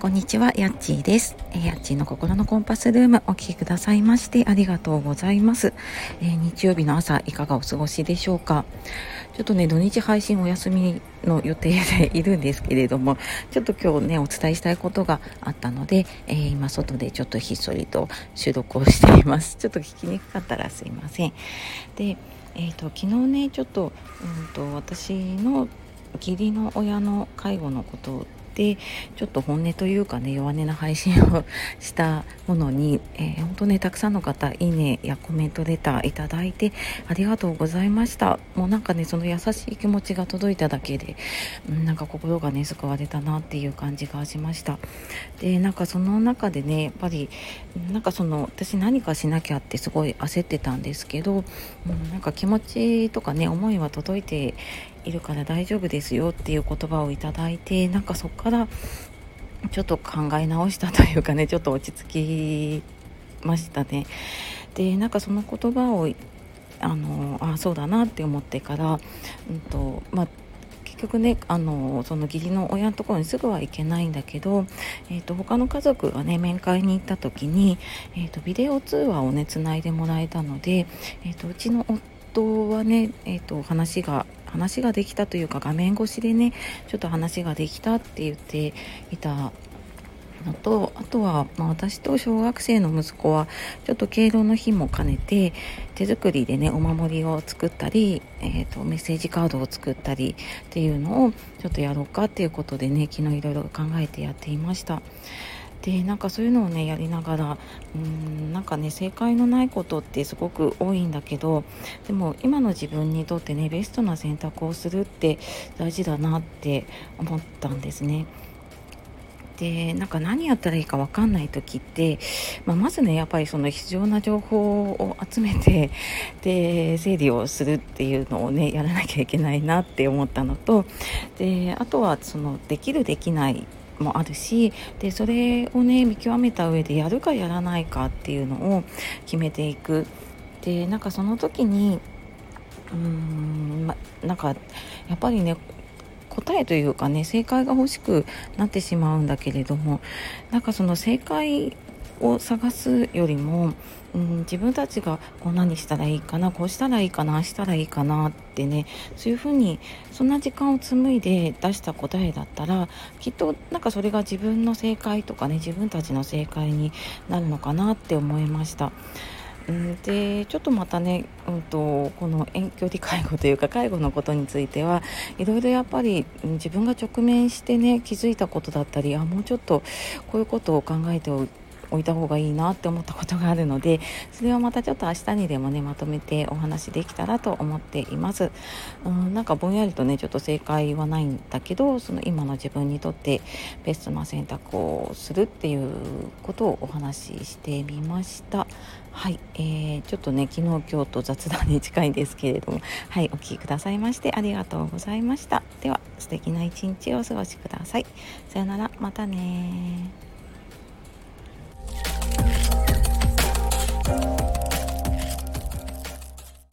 こんにちは、やっちーです。えー、やっちーの心のコンパスルームお聴きくださいましてありがとうございます、えー、日曜日の朝いかがお過ごしでしょうか？ちょっとね、土日配信お休みの予定でいるんですけれども、ちょっと今日ね、お伝えしたいことがあったので、えー、今外でちょっとひっそりと収録をしています。ちょっと聞きにくかったらすいません。で、えっ、と、昨日ね、ちょっと、うんと、私の義理の親の介護のことでちょっと本音というかね弱音な配信をしたものに、えー、本当ねたくさんの方いいねやコメントレターいただいてありがとうございました。もうなんかねその優しい気持ちが届いただけで、うん、なんか心がね救われたなっていう感じがしました。でなんかその中でねやっぱりなんかその私何かしなきゃってすごい焦ってたんですけど、うん、なんか気持ちとかね思いは届いているから大丈夫ですよっていう言葉をいただいてなんかそこからちょっと考え直したというかね ちょっと落ち着きましたね。でなんかその言葉をあのあそうだなって思ってから、うんとまあ、結局ねあのその義理の親のところにすぐは行けないんだけど、えーと、他の家族がね面会に行った時に、えーと、ビデオ通話をねつないでもらえたので、えーと、うちの夫はね、えー、と話が話ができたというか画面越しでねちょっと話ができたって言っていたのとあとは、まあ、私と小学生の息子はちょっと敬老の日も兼ねて手作りでねお守りを作ったり、えーと、メッセージカードを作ったりっていうのをちょっとやろうかっていうことでね昨日いろいろ考えてやっていました。でなんかそういうのをねやりながらうんなんかね正解のないことってすごく多いんだけどでも今の自分にとってねベストな選択をするって大事だなって思ったんですね。でなんか何やったらいいか分かんない時って、まあ、まずねやっぱりその必要な情報を集めて で整理をするっていうのをねやらなきゃいけないなって思ったのとであとはそのできるできないもあるしでそれをね見極めた上でやるかやらないかっていうのを決めていく。でなんかその時にうーん、ま、なんかやっぱりね答えというかね正解が欲しくなってしまうんだけれどもなんかその正解を探すよりも、うん、自分たちがこう何したらいいかなこうしたらいいかなしたらいいかなってねそういうふうにそんな時間を紡いで出した答えだったらきっとなんかそれが自分の正解とかね自分たちの正解になるのかなって思いました。でちょっとまたね、うんと、この遠距離介護というか介護のことについてはいろいろやっぱり自分が直面してね気づいたことだったりあもうちょっとこういうことを考えてお置いた方がいいなって思ったことがあるのでそれはまたちょっと明日にでもねまとめてお話できたらと思っています。うんなんかぼんやりとねちょっと正解はないんだけどその今の自分にとってベストな選択をするっていうことをお話ししてみました。はい、えー、ちょっとね昨日今日と雑談に近いんですけれどもはいお聴きくださいましてありがとうございました。では素敵な一日をお過ごしください。さよならまたね